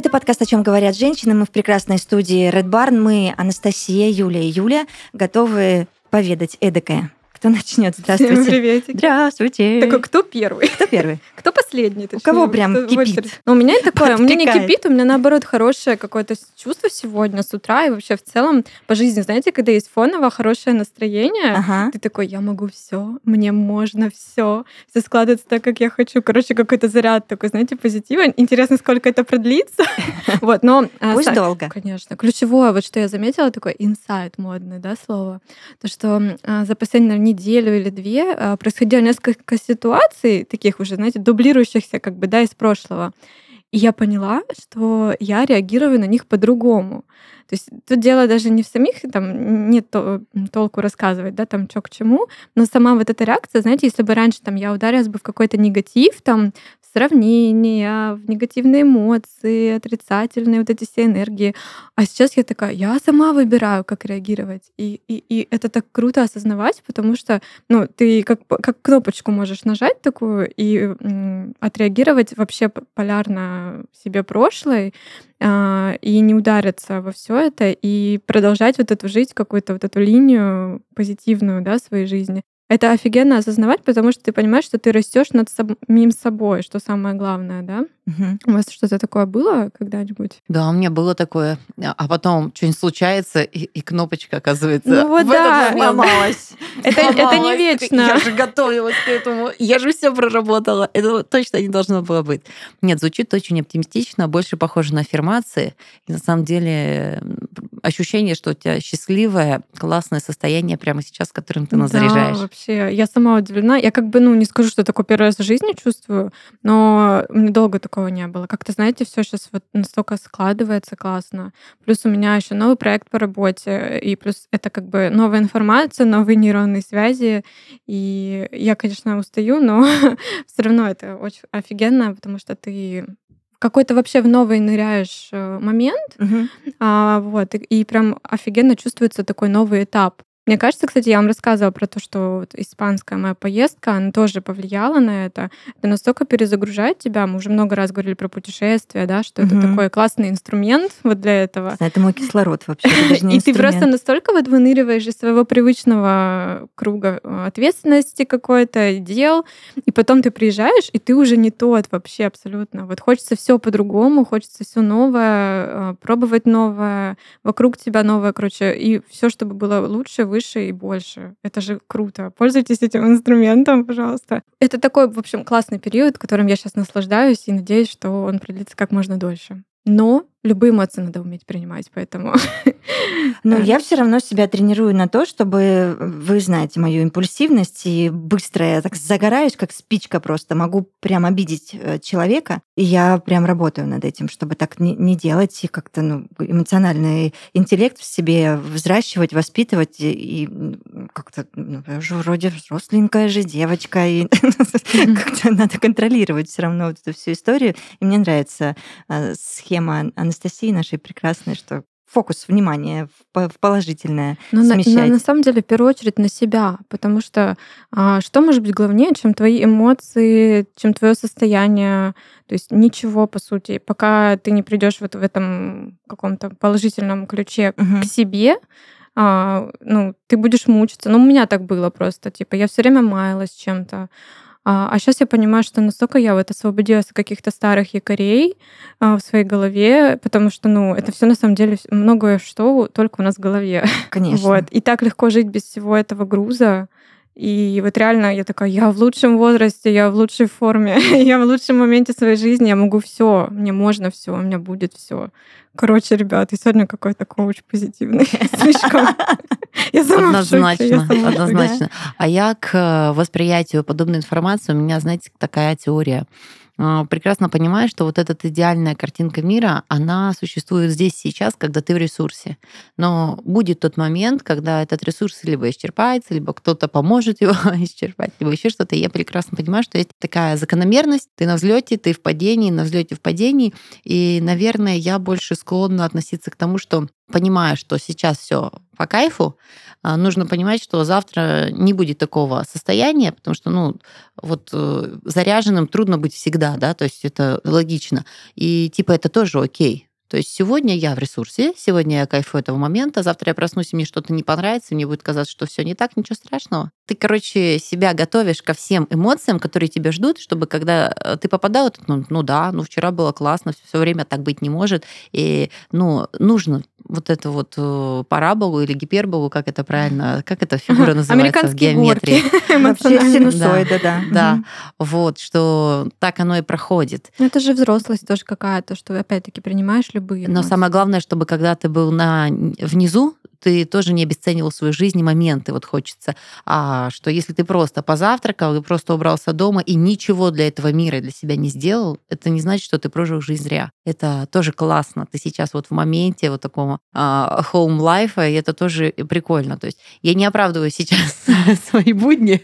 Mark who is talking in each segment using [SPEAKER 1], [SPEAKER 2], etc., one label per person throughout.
[SPEAKER 1] Это подкаст «О чем говорят женщины». Мы в прекрасной студии Red Barn. Мы Анастасия, Юлия и Юля готовы поведать эдакое. Кто начнет? Здравствуйте.
[SPEAKER 2] Всем приветик.
[SPEAKER 1] Здравствуйте.
[SPEAKER 2] Такой, кто первый?
[SPEAKER 1] Кто первый?
[SPEAKER 2] Кто последний?
[SPEAKER 1] У кого прям кипит?
[SPEAKER 2] Ну, у меня такое, у меня не кипит, у меня наоборот хорошее какое-то чувство сегодня с утра и вообще в целом по жизни. Знаете, когда есть фоново хорошее настроение,
[SPEAKER 1] Ага.
[SPEAKER 2] ты такой, я могу все, мне можно все, все складывается так, как я хочу. Короче, какой-то заряд такой, знаете, позитива. Интересно, сколько это продлится. Вот, но... а,
[SPEAKER 1] Пусть долго.
[SPEAKER 2] Конечно. Ключевое, вот что я заметила, такое инсайт модный, да, слово, то, что а, за наверное, неделю или две а, происходило несколько ситуаций, таких уже, знаете, дублирующихся как бы, да, из прошлого. И я поняла, что я реагирую на них по-другому. То есть тут дело даже не в самих, там, нет то- толку рассказывать, да, там, что к чему, но сама вот эта реакция, знаете, если бы раньше там я ударилась бы в какой-то негатив, там, сравнения, в негативные эмоции, отрицательные вот эти все энергии, а сейчас я такая, я сама выбираю, как реагировать. И, и, и это так круто осознавать, потому что ну, ты как, как кнопочку можешь нажать такую и м, отреагировать вообще полярно себе прошлое, а, и не удариться во все это, и продолжать вот эту жить, какую-то вот эту линию позитивную, да, своей жизни. Это офигенно осознавать, потому что ты понимаешь, что ты растешь над самим собой, что самое главное, да? У вас что-то такое было когда-нибудь?
[SPEAKER 3] Да, у меня было такое. А потом что-нибудь случается, и, и кнопочка оказывается
[SPEAKER 2] Ну вот
[SPEAKER 3] в
[SPEAKER 2] да.
[SPEAKER 3] этот.
[SPEAKER 1] Сломалась.
[SPEAKER 2] Это, это не вечно.
[SPEAKER 3] Я же готовилась к этому. Я же все проработала. Это точно не должно было быть. Нет, звучит очень оптимистично, больше похоже на аффирмации. И на самом деле ощущение, что у тебя счастливое, классное состояние прямо сейчас, которым ты нас
[SPEAKER 2] Да,
[SPEAKER 3] заряжаешь.
[SPEAKER 2] вообще. Я сама удивлена. Я как бы, ну, не скажу, что такое первый раз в жизни чувствую, но меня долго такого не было. Как-то, знаете, все сейчас вот настолько складывается классно. Плюс у меня еще новый проект по работе, и плюс это как бы новая информация, новые нейронные связи. И я, конечно, устаю, но все равно это очень офигенно, потому что ты какой-то вообще в новый ныряешь э, момент,
[SPEAKER 1] Мгм.
[SPEAKER 2] а, вот, и, и прям офигенно чувствуется такой новый этап. Мне кажется, кстати, я вам рассказывала про то, что вот испанская моя поездка, она тоже повлияла на это. Это настолько перезагружает тебя. Мы уже много раз говорили про путешествия, да, что это
[SPEAKER 1] Мгм.
[SPEAKER 2] такой классный инструмент вот для этого.
[SPEAKER 1] Это мой кислород вообще. это
[SPEAKER 2] И ты просто настолько вот выныриваешь из своего привычного круга э, ответственности какой-то, дел, и потом ты приезжаешь, и ты уже не тот вообще абсолютно. Вот хочется все по-другому, хочется все новое, э, пробовать новое, вокруг тебя новое, короче, и все, чтобы было лучше, выше и больше. Это же круто. Пользуйтесь этим инструментом, пожалуйста. Это такой, в общем, классный период, которым я сейчас наслаждаюсь и надеюсь, что он продлится как можно дольше. Но любые эмоции надо уметь принимать, поэтому...
[SPEAKER 1] Но
[SPEAKER 2] Да.
[SPEAKER 1] я все равно себя тренирую на то, чтобы вы знаете мою импульсивность и быстро я так загораюсь, как спичка просто. Могу прям обидеть э, человека, и я прям работаю над этим, чтобы так не, не делать и как-то ну, эмоциональный интеллект в себе взращивать, воспитывать и, и, как-то ну, я же вроде взросленькая же девочка и как-то надо контролировать все равно вот эту всю историю. И мне нравится э, схема Анастасии нашей прекрасной, что фокус внимания в по- в положительное
[SPEAKER 2] Но на, на-
[SPEAKER 1] смещать.
[SPEAKER 2] на самом деле, в первую очередь, на себя. Потому что а, что может быть главнее, чем твои эмоции, чем твое состояние? То есть ничего, по сути. Пока ты не придешь вот в этом каком-то положительном ключе
[SPEAKER 1] Мгм.
[SPEAKER 2] к себе, а, ну, ты будешь мучиться. Ну, у меня так было просто. Типа, я все время маялась чем-то. А, сейчас я понимаю, что настолько я вот освободилась от каких-то старых якорей а, в своей голове, потому что, ну, это все на самом деле многое что только у нас в голове.
[SPEAKER 1] Конечно.
[SPEAKER 2] Вот. И так легко жить без всего этого груза. И вот реально я такая, я в лучшем возрасте, я в лучшей форме, я в лучшем моменте своей жизни, я могу все, мне можно все, у меня будет все. Короче, ребят, и сегодня какой-то коуч позитивный. Слишком. Я сама в шоке, я
[SPEAKER 3] Однозначно,
[SPEAKER 2] сама
[SPEAKER 3] однозначно. А я к э, восприятию подобной информации, у меня, знаете, такая теория. Э, Прекрасно понимаю, что вот эта идеальная картинка мира, она существует здесь сейчас, когда ты в ресурсе. Но будет тот момент, когда этот ресурс либо исчерпается, либо кто-то поможет его исчерпать, либо еще что-то. Я прекрасно понимаю, что есть такая закономерность. Ты на взлете, ты в падении, на взлете в падении. И, наверное, я больше склонна относиться к тому, что понимая, что сейчас все по кайфу, а, нужно понимать, что завтра не будет такого состояния, потому что, ну, вот э, заряженным трудно быть всегда, да, то есть это логично. И типа это тоже окей. То есть сегодня я в ресурсе, сегодня я кайфую этого момента, завтра я проснусь, и мне что-то не понравится, мне будет казаться, что все не так, ничего страшного. Ты, короче, себя готовишь ко всем эмоциям, которые тебя ждут, чтобы когда э, ты попадал, ну, ну да, ну вчера было классно, все время так быть не может, и ну нужно вот эту вот э, параболу или гиперболу, как это правильно, как эта фигура называется в геометрии?
[SPEAKER 1] Вообще синусоида, да.
[SPEAKER 3] Да, вот, что так оно и проходит.
[SPEAKER 2] Ну, это же взрослость тоже какая-то, что опять-таки принимаешь любые
[SPEAKER 3] Но самое главное, чтобы когда ты был на внизу, ты тоже не обесценивал свою жизнь и моменты, вот хочется. А что если ты просто позавтракал и просто убрался дома и ничего для этого мира для себя не сделал, это не значит, что ты прожил жизнь зря. Это тоже классно. Ты сейчас вот в моменте вот такого а, home life, и это тоже прикольно. То есть я не оправдываю сейчас свои будни,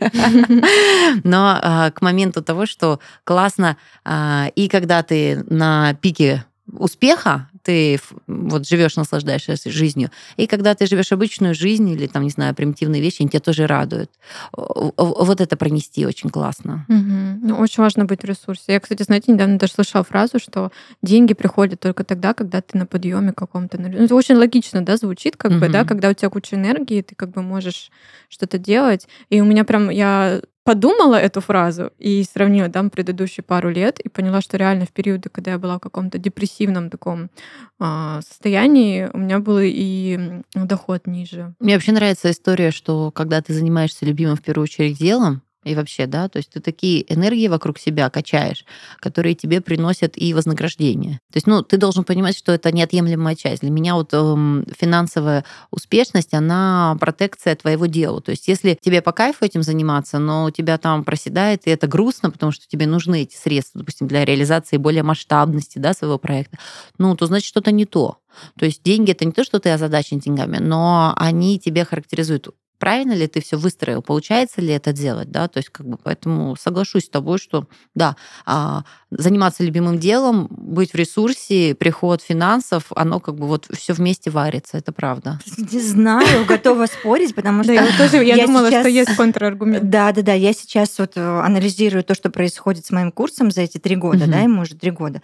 [SPEAKER 3] но а, к моменту того, что классно, а, и когда ты на пике успеха, ты вот живешь, наслаждаешься жизнью. И когда ты живешь обычную жизнь или там, не знаю, примитивные вещи, они тебя тоже радуют. Вот это пронести очень классно.
[SPEAKER 2] Угу. Ну, очень важно быть в ресурсе. Я, кстати, знаете, недавно даже слышала фразу, что деньги приходят только тогда, когда ты на подъеме каком-то. Ну, это очень логично, да, звучит, как угу. бы, да, когда у тебя куча энергии, ты как бы можешь что-то делать. И у меня прям, я подумала эту фразу и сравнила там предыдущие пару лет и поняла, что реально в периоды, когда я была в каком-то депрессивном таком э, состоянии, у меня был и доход ниже.
[SPEAKER 3] Мне вообще нравится история, что когда ты занимаешься любимым в первую очередь делом, и вообще, да, то есть ты такие энергии вокруг себя качаешь, которые тебе приносят и вознаграждение. То есть, ну, ты должен понимать, что это неотъемлемая часть. Для меня вот эм, финансовая успешность, она протекция твоего дела. То есть, если тебе по кайфу этим заниматься, но у тебя там проседает, и это грустно, потому что тебе нужны эти средства, допустим, для реализации более масштабности, да, своего проекта, ну, то значит, что-то не то. То есть деньги это не то, что ты озадачен деньгами, но они тебе характеризуют правильно ли ты все выстроил, получается ли это делать, да, то есть как бы поэтому соглашусь с тобой, что да, а, заниматься любимым делом, быть в ресурсе, приход финансов, оно как бы вот все вместе варится, это правда.
[SPEAKER 1] Не знаю, готова спорить, потому что
[SPEAKER 2] я тоже я думала, что есть контраргумент.
[SPEAKER 1] Да, да, да, я сейчас вот э, анализирую то, что происходит с моим курсом за эти три года, да, ему уже три года,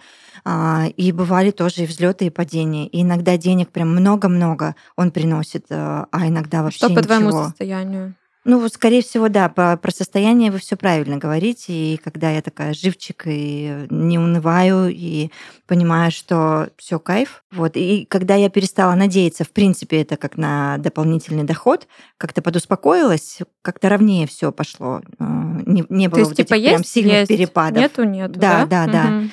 [SPEAKER 1] и бывали тоже и взлеты, и падения, и иногда денег прям много-много он приносит, э, а иногда вообще
[SPEAKER 2] Что по твоему
[SPEAKER 1] ничего.
[SPEAKER 2] состоянию?
[SPEAKER 1] Ну, скорее всего, да, по, про состояние вы все правильно говорите. И когда я такая живчик и не унываю, и понимаю, что все кайф. Вот. И когда я перестала надеяться, в принципе, это как на дополнительный доход, как-то подуспокоилась, как-то ровнее все пошло. Не, не было
[SPEAKER 2] То есть,
[SPEAKER 1] вот
[SPEAKER 2] типа,
[SPEAKER 1] этих прям
[SPEAKER 2] есть,
[SPEAKER 1] сильных
[SPEAKER 2] есть,
[SPEAKER 1] перепадов.
[SPEAKER 2] Нету, нету,
[SPEAKER 1] Да,
[SPEAKER 2] да,
[SPEAKER 1] да, да.
[SPEAKER 2] Мгм.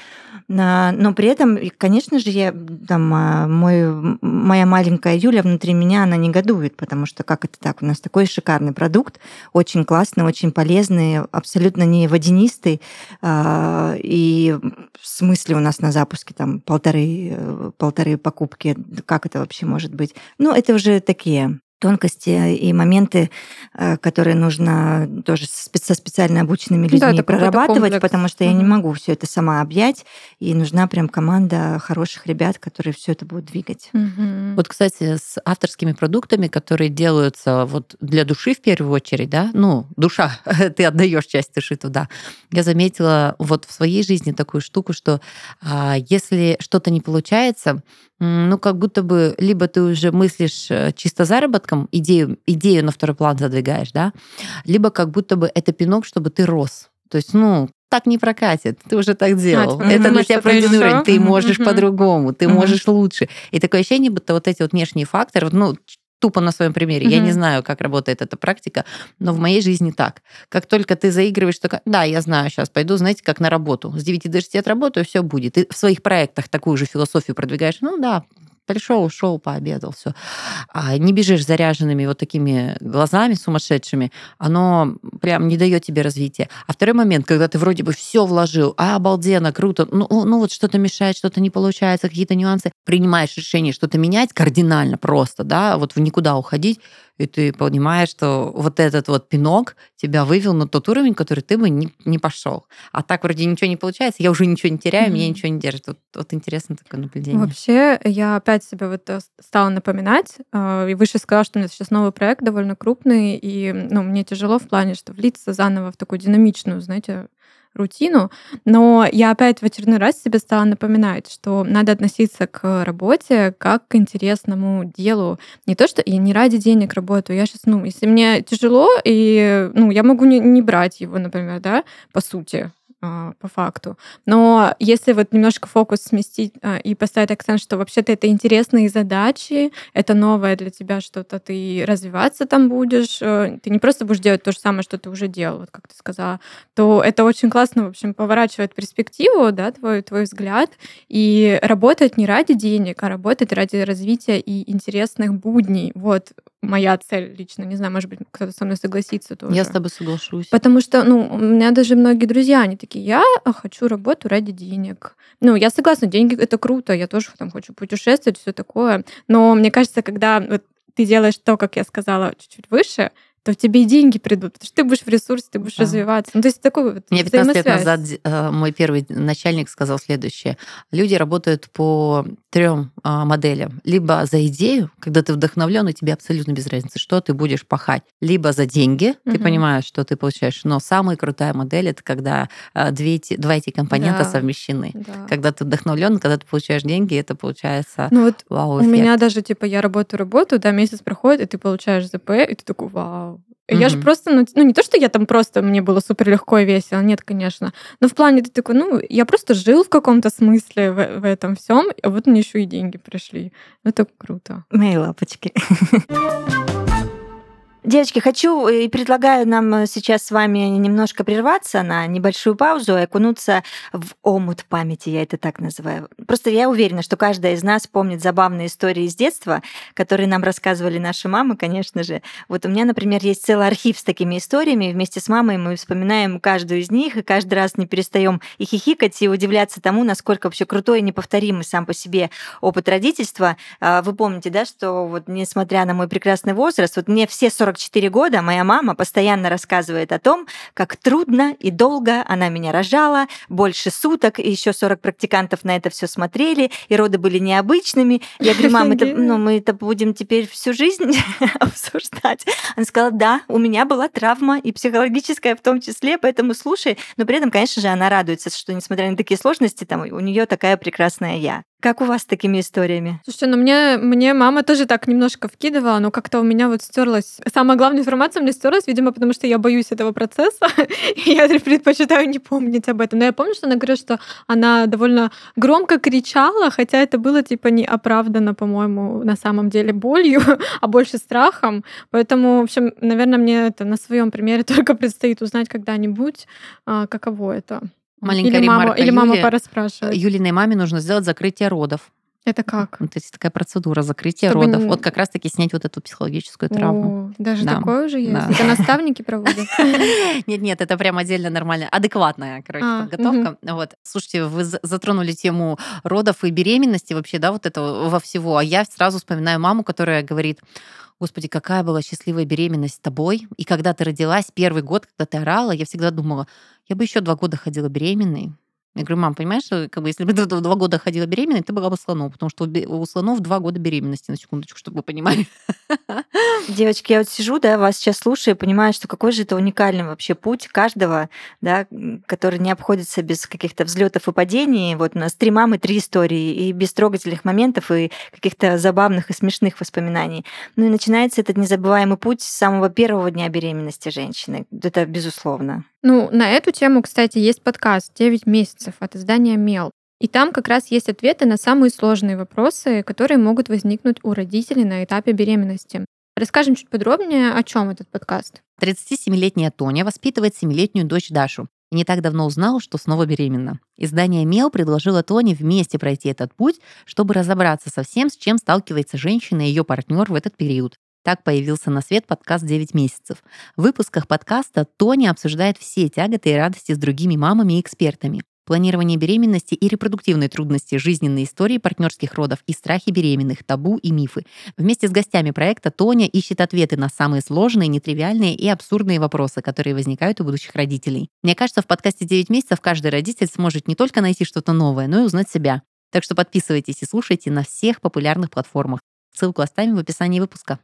[SPEAKER 1] Но при этом, конечно же, я, там, а, мой, моя маленькая Юля внутри меня, она негодует, потому что как это так? У нас такой шикарный продукт, очень классный, очень полезный, абсолютно не водянистый. а, И в смысле у нас на запуске там полторы, э, полторы покупки. Как это вообще может быть? Ну, это уже такие тонкости и моменты, э, которые нужно тоже со специально обученными
[SPEAKER 2] да,
[SPEAKER 1] людьми
[SPEAKER 2] какой-то
[SPEAKER 1] прорабатывать, потому что я не могу все это сама объять, и нужна прям команда хороших ребят, которые все это будут двигать.
[SPEAKER 2] Мгм.
[SPEAKER 3] Вот, кстати, с авторскими продуктами, которые делаются вот для души в первую очередь, да, ну, душа, ты отдаешь часть души туда. Я заметила вот в своей жизни такую штуку, что а, если что-то не получается, ну, как будто бы либо ты уже мыслишь э, чисто заработком, идею, идею на второй план задвигаешь, да, либо как будто бы это пинок, чтобы ты рос. То есть, ну, так не прокатит, ты уже так делал.
[SPEAKER 2] типа,
[SPEAKER 3] это для тебя пройденный уровень, ты можешь
[SPEAKER 2] мгм.
[SPEAKER 3] по-другому, ты
[SPEAKER 1] Мгм.
[SPEAKER 3] можешь лучше. И такое ощущение, будто вот эти вот внешние факторы, ну, тупо на своем примере. Я не знаю, как работает эта практика, но в моей жизни так. Как только ты заигрываешь, только, да, я знаю, сейчас пойду, знаете, как на работу. С 9 до 6 отработаю, все будет. Ты в своих проектах такую же философию продвигаешь. Ну да, пришел, ушел, пообедал, все. А не бежишь заряженными вот такими глазами сумасшедшими, оно прям не дает тебе развития. А второй момент, когда ты вроде бы все вложил, а обалденно, круто, ну, ну вот что-то мешает, что-то не получается, какие-то нюансы, принимаешь решение что-то менять кардинально просто, да, вот в никуда уходить, и ты понимаешь, что вот этот вот пинок тебя вывел на тот уровень, который ты бы не, не пошел. А так вроде ничего не получается, я уже ничего не теряю, mm-hmm. меня ничего не держит. Вот, вот интересно такое наблюдение.
[SPEAKER 2] Вообще, я опять себе вот э, стала напоминать, э, и выше сказала, что у меня сейчас новый проект довольно крупный, и ну, мне тяжело в плане, что влиться заново в такую динамичную, знаете, рутину, но я опять в очередной раз себе стала напоминать, что надо относиться к работе как к интересному делу. Не то, что я не ради денег работаю, я сейчас, ну, если мне тяжело, и, ну, я могу не, не брать его, например, да, по сути, по факту. Но если вот немножко фокус сместить а, и поставить акцент, что вообще-то это интересные задачи, это новое для тебя что-то, ты развиваться там будешь, э, ты не просто будешь делать то же самое, что ты уже делал, вот как ты сказала, то это очень классно, в общем, поворачивает перспективу, да, твой, твой взгляд, и работать не ради денег, а работать ради развития и интересных будней. Вот моя цель лично. Не знаю, может быть, кто-то со мной согласится тоже.
[SPEAKER 3] Я с тобой соглашусь.
[SPEAKER 2] Потому что, ну, у меня даже многие друзья, они такие, я хочу работу ради денег. Ну, я согласна, деньги это круто, я тоже там хочу путешествовать, все такое. Но мне кажется, когда вот, ты делаешь то, как я сказала, чуть-чуть выше, то тебе и деньги придут, потому что ты будешь в ресурсе, ты будешь да. развиваться. Ну, то есть такой вот
[SPEAKER 3] Мне 15 лет назад э, мой первый начальник сказал следующее. Люди работают по трем а, моделям. Либо за идею, когда ты вдохновлен, и тебе абсолютно без разницы, что ты будешь пахать. Либо за деньги, угу. ты понимаешь, что ты получаешь. Но самая крутая модель это когда а, две эти, два эти компонента да. совмещены. Да. Когда ты вдохновлен, когда ты получаешь деньги, это получается
[SPEAKER 2] ну, вот вау У меня даже, типа, я работаю, работаю, да, месяц проходит, и ты получаешь ЗП, и ты такой, вау, я же просто, ну, ну, не то, что я там просто, мне было супер легко и весело, нет, конечно. Но в плане ты такой, ну, я просто жил в каком-то смысле в, в этом всем, а вот мне еще и деньги пришли. Это круто.
[SPEAKER 1] Мои лапочки. Девочки, хочу и предлагаю нам э, сейчас с вами немножко прерваться на небольшую паузу и окунуться в омут памяти, я это так называю. Просто я уверена, что каждая из нас помнит забавные истории из детства, которые нам рассказывали наши мамы, конечно же. Вот у меня, например, есть целый архив с такими историями. Вместе с мамой мы вспоминаем каждую из них, и каждый раз не перестаем и хихикать, и удивляться тому, насколько вообще крутой и неповторимый сам по себе опыт родительства. А, вы помните, да, что вот несмотря на мой прекрасный возраст, вот мне все 40 44 года моя мама постоянно рассказывает о том, как трудно и долго она меня рожала, больше суток, и еще 40 практикантов на это все смотрели, и роды были необычными. Я говорю, мам, это, ну, мы это будем теперь всю жизнь обсуждать. Она сказала, да, у меня была травма, и психологическая в том числе, поэтому слушай. Но при этом, конечно же, она радуется, что несмотря на такие сложности, там у нее такая прекрасная я. Как у вас с такими историями?
[SPEAKER 2] Слушай, ну мне, мне мама тоже так немножко вкидывала, но как-то у меня вот стерлась. Самая главная информация у меня стерлась, видимо, потому что я боюсь этого процесса, и я предпочитаю не помнить об этом. Но я помню, что она говорит, что она довольно громко кричала, хотя это было типа не оправдано, по-моему, на самом деле болью, а больше страхом. Поэтому, в общем, наверное, мне это на своем примере только предстоит узнать когда-нибудь, а, каково это.
[SPEAKER 3] Маленькая
[SPEAKER 2] или
[SPEAKER 3] мама,
[SPEAKER 2] или мама пора спрашивать.
[SPEAKER 3] Юлиной маме нужно сделать закрытие родов.
[SPEAKER 2] Это как?
[SPEAKER 3] Вот есть такая процедура закрытия Чтобы родов. Не... Вот как раз-таки снять вот эту психологическую травму.
[SPEAKER 2] О, даже да. такое уже есть? Да. Это наставники проводят?
[SPEAKER 3] Нет-нет, это прям отдельно нормальная, адекватная, короче, а, подготовка. Угу. Вот. Слушайте, вы затронули тему родов и беременности вообще, да, вот этого во всего. А я сразу вспоминаю маму, которая говорит, Господи, какая была счастливая беременность с тобой. И когда ты родилась, первый год, когда ты орала, я всегда думала, я бы еще два года ходила беременной. Я говорю, мам, понимаешь, что как бы, если бы ты два года ходила беременной, ты была бы слонов, потому что у слонов два года беременности, на секундочку, чтобы вы понимали.
[SPEAKER 1] Девочки, я вот сижу, да, вас сейчас слушаю, и понимаю, что какой же это уникальный вообще путь каждого, да, который не обходится без каких-то взлетов и падений. Вот у нас три мамы, три истории, и без трогательных моментов, и каких-то забавных и смешных воспоминаний. Ну и начинается этот незабываемый путь с самого первого дня беременности женщины. Это безусловно.
[SPEAKER 2] Ну, на эту тему, кстати, есть подкаст «9 месяцев» от издания «Мел». И там как раз есть ответы на самые сложные вопросы, которые могут возникнуть у родителей на этапе беременности. Расскажем чуть подробнее, о чем этот подкаст.
[SPEAKER 3] 37-летняя Тоня воспитывает 7-летнюю дочь Дашу и не так давно узнала, что снова беременна. Издание «Мел» предложило Тоне вместе пройти этот путь, чтобы разобраться со всем, с чем сталкивается женщина и ее партнер в этот период. Так появился на свет подкаст «9 месяцев». В выпусках подкаста Тоня обсуждает все тяготы и радости с другими мамами и экспертами. планирование беременности и репродуктивные трудности, жизненные истории партнерских родов и страхи беременных, табу и мифы. Вместе с гостями проекта Тоня ищет ответы на самые сложные, нетривиальные и абсурдные вопросы, которые возникают у будущих родителей. Мне кажется, в подкасте «9 месяцев» каждый родитель сможет не только найти что-то новое, но и узнать себя. Так что подписывайтесь и слушайте на всех популярных платформах. Ссылку оставим в описании выпуска.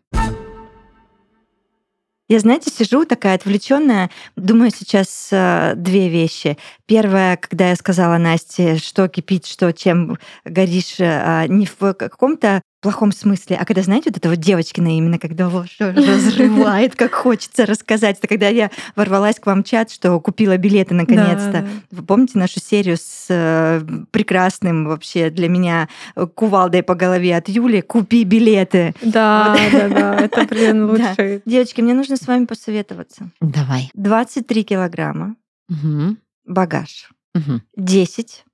[SPEAKER 1] Я, знаете, сижу такая отвлеченная, думаю сейчас э, две вещи. Первое, когда я сказала Насте, что кипит, что чем горишь, э, не в каком-то плохом смысле, а когда, знаете, вот это вот девочкина именно, когда вас разрывает, как хочется рассказать. Это когда я ворвалась к вам в чат, что купила билеты наконец-то. Да, да. Вы помните нашу серию с э, прекрасным вообще для меня кувалдой по голове от Юли «Купи билеты».
[SPEAKER 2] Да, вот. да, да, это, блин, лучший.
[SPEAKER 1] Да. Девочки, мне нужно с вами посоветоваться.
[SPEAKER 3] Давай.
[SPEAKER 1] 23 килограмма,
[SPEAKER 3] угу.
[SPEAKER 1] багаж,
[SPEAKER 3] угу.
[SPEAKER 1] 10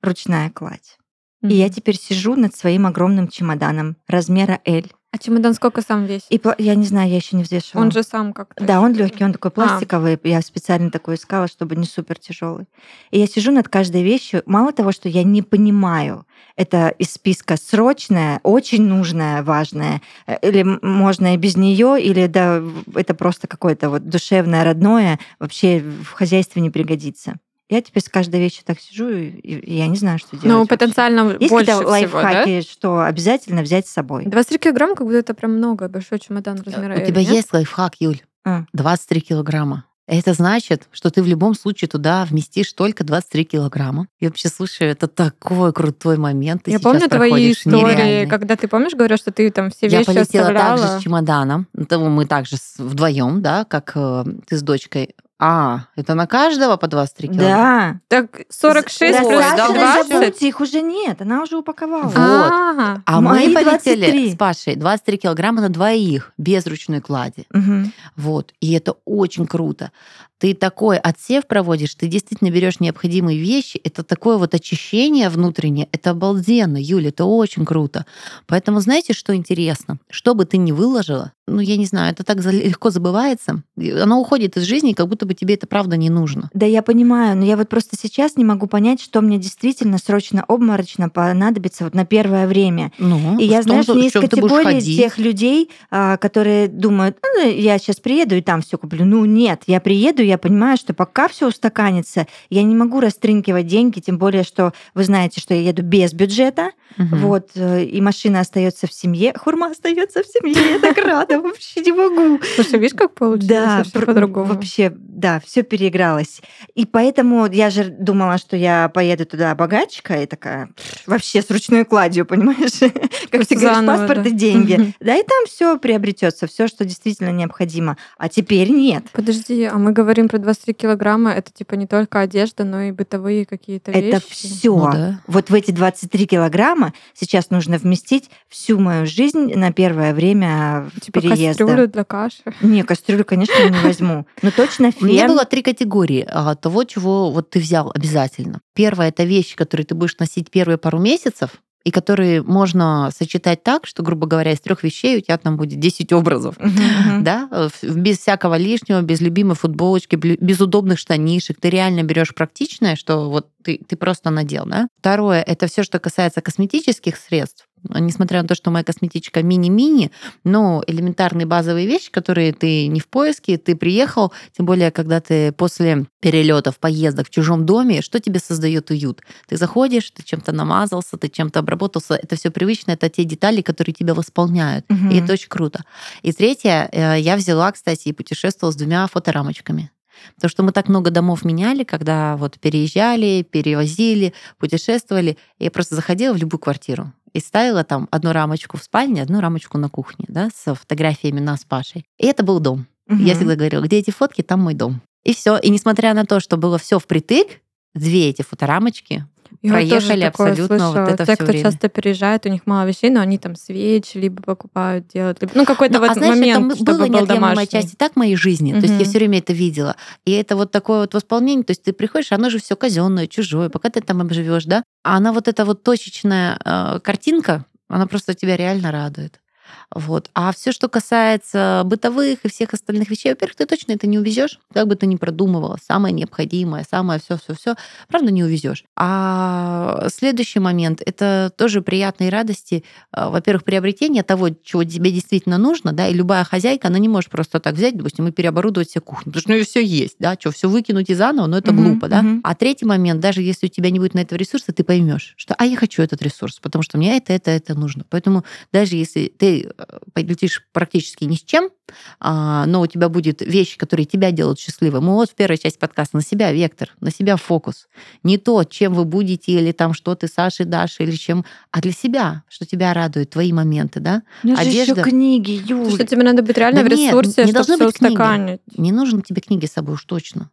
[SPEAKER 1] ручная кладь. И я теперь сижу над своим огромным чемоданом размера L.
[SPEAKER 2] А чемодан сколько сам весит?
[SPEAKER 1] И я не знаю, я еще не взвешивала.
[SPEAKER 2] Он же сам как
[SPEAKER 1] Да, он легкий, он такой а. пластиковый. А. Я специально такой искала, чтобы не супер тяжелый. И я сижу над каждой вещью. Мало того, что я не понимаю, это из списка срочная, очень нужная, важная, э, или можно и без нее, или да, это просто какое-то вот душевное, родное, вообще в хозяйстве не пригодится. Я теперь с каждой вещью так сижу, и, я не знаю, что делать.
[SPEAKER 2] Ну, потенциально
[SPEAKER 1] Есть
[SPEAKER 2] больше всего,
[SPEAKER 1] лайфхаки, да? что обязательно взять с собой?
[SPEAKER 2] 23 килограмма, как будто это прям много, большой чемодан размера
[SPEAKER 3] У тебя нет? есть лайфхак, Юль? А. 23 килограмма. Это значит, что ты в любом случае туда вместишь только 23 килограмма. И вообще, слушай, это такой крутой момент. Ты
[SPEAKER 2] Я помню твои истории, нереальный. когда ты помнишь, говоришь, что ты там все вещи
[SPEAKER 3] Я полетела
[SPEAKER 2] оставляла.
[SPEAKER 3] также с чемоданом. Мы также вдвоем, да, как э, ты с дочкой а, это на каждого по 23
[SPEAKER 1] килограмма?
[SPEAKER 2] Да. Так 46
[SPEAKER 1] да,
[SPEAKER 2] плюс
[SPEAKER 1] Саша, 20? Забудьте, их уже нет, она уже упаковала.
[SPEAKER 3] Вот. А, а мы полетели 23. с Пашей 23 килограмма на двоих, без ручной клади.
[SPEAKER 1] Угу.
[SPEAKER 3] Вот. И это очень круто ты такой отсев проводишь, ты действительно берешь необходимые вещи, это такое вот очищение внутреннее, это обалденно, Юля, это очень круто. Поэтому знаете, что интересно? Что бы ты ни выложила, ну, я не знаю, это так легко забывается, оно уходит из жизни, как будто бы тебе это правда не нужно.
[SPEAKER 1] Да, я понимаю, но я вот просто сейчас не могу понять, что мне действительно срочно обморочно понадобится вот на первое время.
[SPEAKER 3] Ну,
[SPEAKER 1] и я, знаешь, не из категории тех людей, а, которые думают, ну, я сейчас приеду и там все куплю. Ну, нет, я приеду, я понимаю, что пока все устаканится, я не могу растринкивать деньги, тем более, что вы знаете, что я еду без бюджета, угу. вот, э, и машина остается в семье, хурма остается в семье, я так рада, вообще не могу.
[SPEAKER 2] Слушай, видишь, как получилось? Да, по-другому.
[SPEAKER 1] Вообще, да, все переигралось. И поэтому я же думала, что я поеду туда богачка, и такая, вообще с ручной кладью, понимаешь? Как ты говоришь, паспорт и деньги. Да, и там все приобретется, все, что действительно необходимо. А теперь нет.
[SPEAKER 2] Подожди, а мы говорим про 23 килограмма, это типа не только одежда, но и бытовые какие-то вещи.
[SPEAKER 1] Это все. Ну, да. Вот в эти 23 килограмма сейчас нужно вместить всю мою жизнь на первое время
[SPEAKER 2] типа
[SPEAKER 1] переезда.
[SPEAKER 2] кастрюлю для каши?
[SPEAKER 1] Не, кастрюлю, конечно, не возьму. Но точно фен. У
[SPEAKER 3] меня было три категории а, того, чего вот ты взял обязательно. Первое — это вещи, которые ты будешь носить первые пару месяцев, и которые можно сочетать так, что, грубо говоря, из трех вещей у тебя там будет 10 образов, uh-huh. да, без всякого лишнего, без любимой футболочки, без удобных штанишек. Ты реально берешь практичное, что вот ты, ты просто надел, да. Второе, это все, что касается косметических средств несмотря на то, что моя косметичка мини-мини, но элементарные базовые вещи, которые ты не в поиске, ты приехал, тем более, когда ты после перелетов, поездок в чужом доме, что тебе создает уют? Ты заходишь, ты чем-то намазался, ты чем-то обработался, это все привычно, это те детали, которые тебя восполняют, угу. и это очень круто. И третье, э, я взяла, кстати, и путешествовала с двумя фоторамочками. Потому что мы так много домов меняли, когда вот переезжали, перевозили, путешествовали. Я просто заходила в любую квартиру и ставила там одну рамочку в спальне, одну рамочку на кухне, да, с фотографиями нас с Пашей. И это был дом. Угу. Я всегда говорила, где эти фотки, там мой дом. И все. И несмотря на то, что было все впритык, две эти фоторамочки я проехали абсолютно слышала. вот это
[SPEAKER 2] Те,
[SPEAKER 3] все
[SPEAKER 2] кто
[SPEAKER 3] время.
[SPEAKER 2] часто переезжает, у них мало вещей, но они там свечи либо покупают, делают, либо... ну какой-то ну, вот а знаешь, момент, это
[SPEAKER 3] было
[SPEAKER 2] был
[SPEAKER 3] неотъемлемая часть и так моей жизни, угу. то есть я все время это видела, и это вот такое вот восполнение, то есть ты приходишь, оно же все казенное, чужое, пока ты там живешь, да, а она вот эта вот точечная э, картинка, она просто тебя реально радует. Вот. А все, что касается бытовых и всех остальных вещей, во-первых, ты точно это не увезешь, как бы ты ни продумывала. Самое необходимое, самое все-все-все, правда, не увезешь. А следующий момент это тоже приятные радости. А, во-первых, приобретение того, чего тебе действительно нужно, да, и любая хозяйка, она не может просто так взять, допустим, и переоборудовать себе кухню, потому что у нее все есть, да, что все выкинуть и заново, но это глупо, да. А третий момент, даже если у тебя не будет на этого ресурса, ты поймешь, что, а я хочу этот ресурс, потому что мне это, это, это нужно. Поэтому даже если ты полетишь практически ни с чем, а, но у тебя будет вещи, которые тебя делают счастливым. И вот в первой части подкаста на себя вектор, на себя фокус. Не то, чем вы будете, или там что ты Сашей дашь, или чем, а для себя, что тебя радует, твои моменты, да?
[SPEAKER 1] У меня же еще
[SPEAKER 3] Одежда.
[SPEAKER 1] книги,
[SPEAKER 2] То,
[SPEAKER 1] Юль.
[SPEAKER 2] что тебе надо быть реально
[SPEAKER 3] Да
[SPEAKER 2] в
[SPEAKER 3] нет,
[SPEAKER 2] ресурсе,
[SPEAKER 3] не
[SPEAKER 2] чтобы
[SPEAKER 3] должно
[SPEAKER 2] все
[SPEAKER 3] быть книги.
[SPEAKER 2] устаканить.
[SPEAKER 3] Не нужно тебе книги с собой уж точно.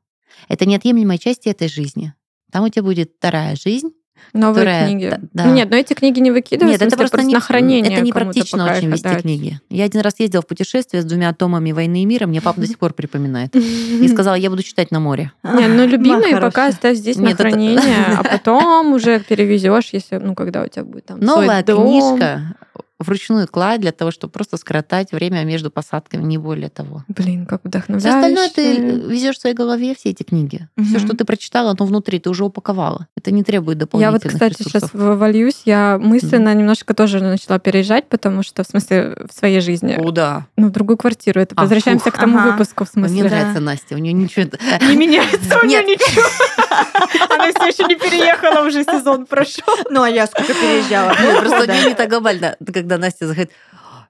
[SPEAKER 3] Это неотъемлемая часть этой жизни. Там у тебя будет вторая жизнь,
[SPEAKER 2] Новые
[SPEAKER 3] которая-
[SPEAKER 2] книги.
[SPEAKER 3] да, да.
[SPEAKER 2] Нет, но эти книги не выкидывают,
[SPEAKER 3] Нет,
[SPEAKER 2] в
[SPEAKER 3] это
[SPEAKER 2] смысле,
[SPEAKER 3] просто не,
[SPEAKER 2] на хранение
[SPEAKER 3] это не практично очень вести
[SPEAKER 2] отдать.
[SPEAKER 3] книги. Я один раз ездила в путешествие с двумя томами «Войны и мира», мне папа до сих пор припоминает. И сказала, я буду читать на море.
[SPEAKER 2] Не, ну любимые пока оставь здесь на хранение, а потом уже перевезешь, если, ну, когда у тебя будет там
[SPEAKER 3] Новая книжка вручную кладь для того, чтобы просто скоротать время между посадками, не более того.
[SPEAKER 2] Блин, как
[SPEAKER 3] Все
[SPEAKER 2] вдохновляюще.
[SPEAKER 3] остальное ты везешь в своей голове, все эти книги. Все,
[SPEAKER 1] Мгм.
[SPEAKER 3] что ты прочитала, оно внутри, ты уже упаковала. Это не требует
[SPEAKER 2] Я
[SPEAKER 3] дополнительных
[SPEAKER 2] вот, кстати, сейчас
[SPEAKER 3] ресурсов.
[SPEAKER 2] вольюсь, я мысленно немножко тоже начала переезжать, потому что, в смысле, в своей жизни,
[SPEAKER 3] Куда?
[SPEAKER 2] ну, в другую квартиру. Это
[SPEAKER 3] А,
[SPEAKER 2] возвращаемся
[SPEAKER 3] фух,
[SPEAKER 2] к тому
[SPEAKER 1] ага.
[SPEAKER 2] выпуску, в
[SPEAKER 3] Мне
[SPEAKER 2] смысле.
[SPEAKER 1] Да.
[SPEAKER 3] нравится Настя, у нее ничего...
[SPEAKER 2] Не меняется у нее ничего. Она все еще не переехала, уже сезон прошел.
[SPEAKER 1] Ну, а я сколько переезжала.
[SPEAKER 3] Нет, просто у
[SPEAKER 1] Да.
[SPEAKER 3] нее не так глобально. Когда Настя заходит,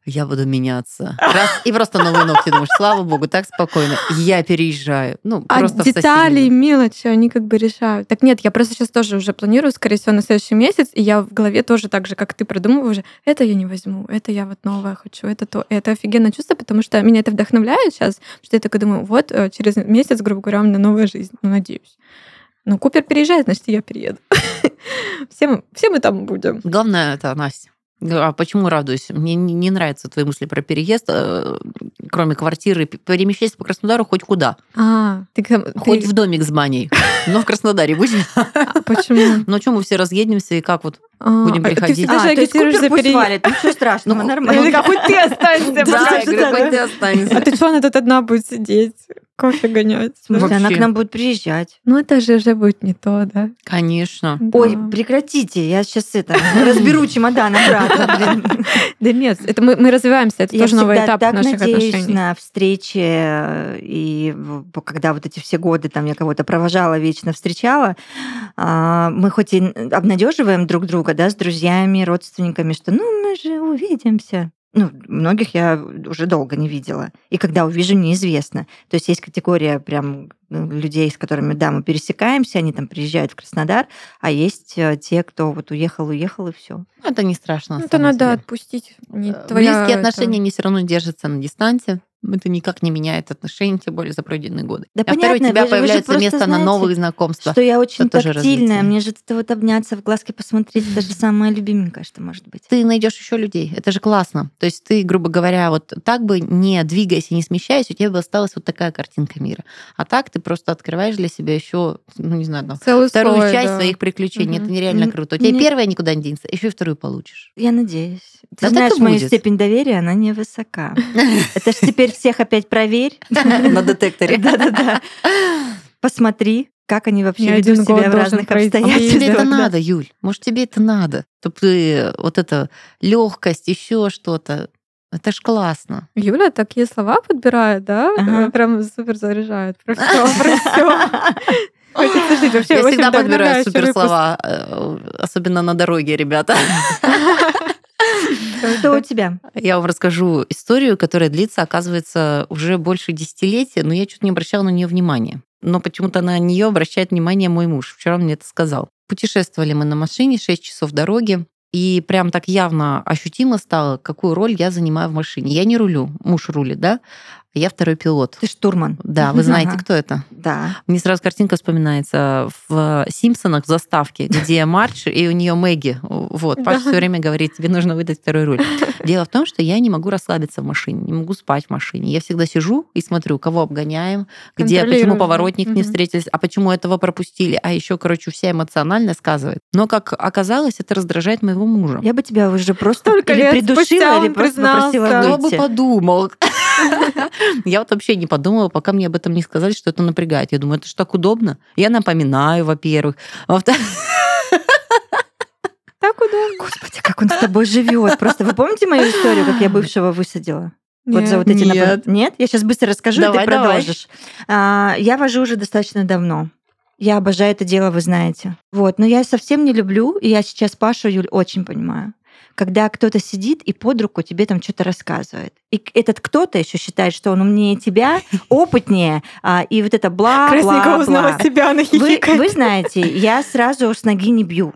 [SPEAKER 3] я буду меняться. Раз, и просто новые ногти. Думаешь, слава богу, так спокойно. Я переезжаю. Ну,
[SPEAKER 2] А
[SPEAKER 3] просто
[SPEAKER 2] детали,
[SPEAKER 3] соседнюю.
[SPEAKER 2] мелочи, они как бы решают. Так нет, я просто сейчас тоже уже планирую, скорее всего, на следующий месяц, и я в голове тоже так же, как ты, продумываю уже, это я не возьму, это я вот новое хочу, это то. И это офигенное чувство, потому что меня это вдохновляет сейчас, что я такая думаю, вот э, через месяц, грубо говоря, у меня новая жизнь, ну, надеюсь. Ну, Купер переезжает, значит, и я перееду. Все мы, все мы там будем.
[SPEAKER 3] Главное, это Настя. А почему радуюсь? Мне не нравятся твои мысли про переезд, э, кроме квартиры. Перемещайся по Краснодару хоть куда.
[SPEAKER 2] А, ты, там- ты-
[SPEAKER 3] Хоть в домик с баней. Но в Краснодаре будем.
[SPEAKER 2] а, почему?
[SPEAKER 3] Ну, что мы все разъедемся и как вот?
[SPEAKER 2] А,
[SPEAKER 3] Будем
[SPEAKER 2] а, Ты
[SPEAKER 3] приходить.
[SPEAKER 2] всегда
[SPEAKER 1] А, то есть Купер
[SPEAKER 2] за
[SPEAKER 1] валит, ничего страшного,
[SPEAKER 3] Ну,
[SPEAKER 1] нормально.
[SPEAKER 2] Да, хоть ты останься.
[SPEAKER 3] Да, я хоть ты останешься.
[SPEAKER 2] А ты что, она тут одна будет сидеть, кофе гонять?
[SPEAKER 1] Смысле, она к нам будет приезжать.
[SPEAKER 2] Ну, это же уже будет не то, да?
[SPEAKER 3] Конечно.
[SPEAKER 1] Ой, прекратите, я сейчас это разберу чемодан обратно.
[SPEAKER 2] Да нет, это мы, мы развиваемся, это
[SPEAKER 1] Я
[SPEAKER 2] тоже новый этап
[SPEAKER 1] так
[SPEAKER 2] наших
[SPEAKER 1] надеюсь
[SPEAKER 2] отношений.
[SPEAKER 1] на встречи, э, и когда вот эти все годы там я кого-то провожала, вечно встречала, а, мы хоть и обнадеживаем друг друга, да, с друзьями, родственниками, что ну мы же увидимся. Ну, многих я уже долго не видела. И когда увижу, неизвестно. То есть есть категория прям ну, людей, с которыми, да, мы пересекаемся, они там приезжают в Краснодар, а есть э, те, кто вот уехал, уехал, и все.
[SPEAKER 3] Это не страшно.
[SPEAKER 2] Ну, Это надо
[SPEAKER 3] деле.
[SPEAKER 2] отпустить. Не
[SPEAKER 3] Э,
[SPEAKER 2] твоя
[SPEAKER 3] Близкие
[SPEAKER 2] это-
[SPEAKER 3] отношения, они все равно держатся на дистанции. Это никак не меняет отношения, тем более за пройденные годы.
[SPEAKER 1] Да
[SPEAKER 3] а второе, у
[SPEAKER 1] понятно,
[SPEAKER 3] тебя
[SPEAKER 1] вы же- вы же
[SPEAKER 3] появляется
[SPEAKER 1] просто
[SPEAKER 3] место на
[SPEAKER 1] знаете,
[SPEAKER 3] новые знакомства.
[SPEAKER 1] Что я очень
[SPEAKER 3] тоже
[SPEAKER 1] тактильная, мне же это вот обняться, в глазки посмотреть, это же самое любименькое, что может быть.
[SPEAKER 3] Ты найдешь еще людей. Это же классно. То есть ты, грубо говоря, вот так бы не двигаясь и не смещаясь, у тебя бы осталась вот такая картинка мира. А так ты просто открываешь для себя еще, ну не знаю, там,
[SPEAKER 2] Целый
[SPEAKER 3] вторую
[SPEAKER 2] слой,
[SPEAKER 3] часть
[SPEAKER 2] да.
[SPEAKER 3] своих приключений.
[SPEAKER 2] Мгм.
[SPEAKER 3] Это нереально круто. У тебя
[SPEAKER 1] мне-
[SPEAKER 3] первая никуда не денется, еще и вторую получишь.
[SPEAKER 1] Я надеюсь. Ты
[SPEAKER 3] Да
[SPEAKER 1] знаешь, мою
[SPEAKER 3] будет.
[SPEAKER 1] степень доверия, она невысока. Это ж теперь всех опять проверь.
[SPEAKER 3] На детекторе.
[SPEAKER 1] Да-да-да. Посмотри, как они вообще ведут себя в разных
[SPEAKER 2] пройти.
[SPEAKER 3] А может, тебе
[SPEAKER 1] обстоятельствах.
[SPEAKER 3] это
[SPEAKER 1] да.
[SPEAKER 3] надо, Юль? Может, тебе это надо? Чтобы ты вот это легкость, еще что-то. Это ж классно.
[SPEAKER 2] Юля такие слова подбирает, да?
[SPEAKER 1] Ага.
[SPEAKER 2] Прям супер заряжает. Про все, про все. Хочется жить. Вообще,
[SPEAKER 3] Я всегда подбираю суперслова, э, особенно на дороге, ребята.
[SPEAKER 1] Что у тебя?
[SPEAKER 3] Я вам расскажу историю, которая длится, оказывается, уже больше десятилетия, но я чуть не обращала на нее внимания. Но почему-то на нее обращает внимание мой муж. Вчера он мне это сказал. Путешествовали мы на машине 6 часов дороги, и прям так явно ощутимо стало, какую роль я занимаю в машине. Я не рулю, муж рулит, да? Я второй пилот.
[SPEAKER 1] Ты штурман.
[SPEAKER 3] Да, вы знаете,
[SPEAKER 1] Ага.
[SPEAKER 3] кто это?
[SPEAKER 1] Да.
[SPEAKER 3] Мне сразу картинка вспоминается в «Симпсонах» в заставке, где Мардж и у нее Мэгги. Вот, Паша
[SPEAKER 2] Да.
[SPEAKER 3] все время говорит, тебе нужно выдать второй руль. Дело в том, что я не могу расслабиться в машине, не могу спать в машине. Я всегда сижу и смотрю, кого обгоняем, где,
[SPEAKER 2] Контролируешь,
[SPEAKER 3] почему поворотник не встретились, а почему этого пропустили, а еще, короче, вся эмоционально сказывает. Но, как оказалось, это раздражает моего мужа.
[SPEAKER 1] Я бы тебя уже просто или придушила, или просто попросила
[SPEAKER 3] Кто бы подумал? Я вот вообще не подумала, пока мне об этом не сказали, что это напрягает. Я думаю, это же так удобно. Я напоминаю, во-первых. Во-вторых,
[SPEAKER 2] Так удобно.
[SPEAKER 1] Господи, как он с тобой живет. Просто вы помните мою историю, как я бывшего высадила? Вот за вот эти
[SPEAKER 3] Нет.
[SPEAKER 1] напад- Нет? Я сейчас быстро расскажу, и
[SPEAKER 3] Давай,
[SPEAKER 1] ты
[SPEAKER 3] давай.
[SPEAKER 1] продолжишь. А, я вожу уже достаточно давно. Я обожаю это дело, вы знаете. Вот, но я совсем не люблю, и я сейчас Пашу, Юль, очень понимаю. Когда кто-то сидит и под руку тебе там что-то рассказывает. И этот кто-то еще считает, что он умнее тебя, опытнее, а, и вот это
[SPEAKER 2] Красненького
[SPEAKER 1] бла-бла-бла.
[SPEAKER 2] узнала себя, она
[SPEAKER 1] Вы, вы знаете, я сразу с ноги не бью.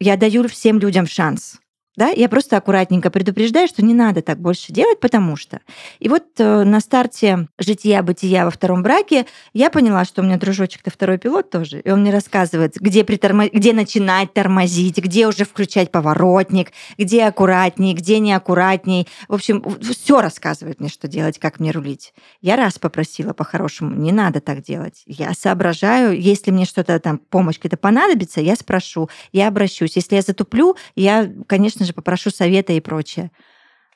[SPEAKER 1] Я даю всем людям шанс. Да? Я просто аккуратненько предупреждаю, что не надо так больше делать, потому что. И вот э, на старте жития-бытия во втором браке я поняла, что у меня дружочек-то второй пилот тоже. И он мне рассказывает, где, притормо... где начинать тормозить, где уже включать поворотник, где аккуратней, где неаккуратней. В общем, все рассказывает мне, что делать, как мне рулить. Я раз попросила по-хорошему, не надо так делать. Я соображаю, если мне что-то там, помощь какая-то понадобится, я спрошу, я обращусь. Если я затуплю, я, конечно же, попрошу совета и прочее.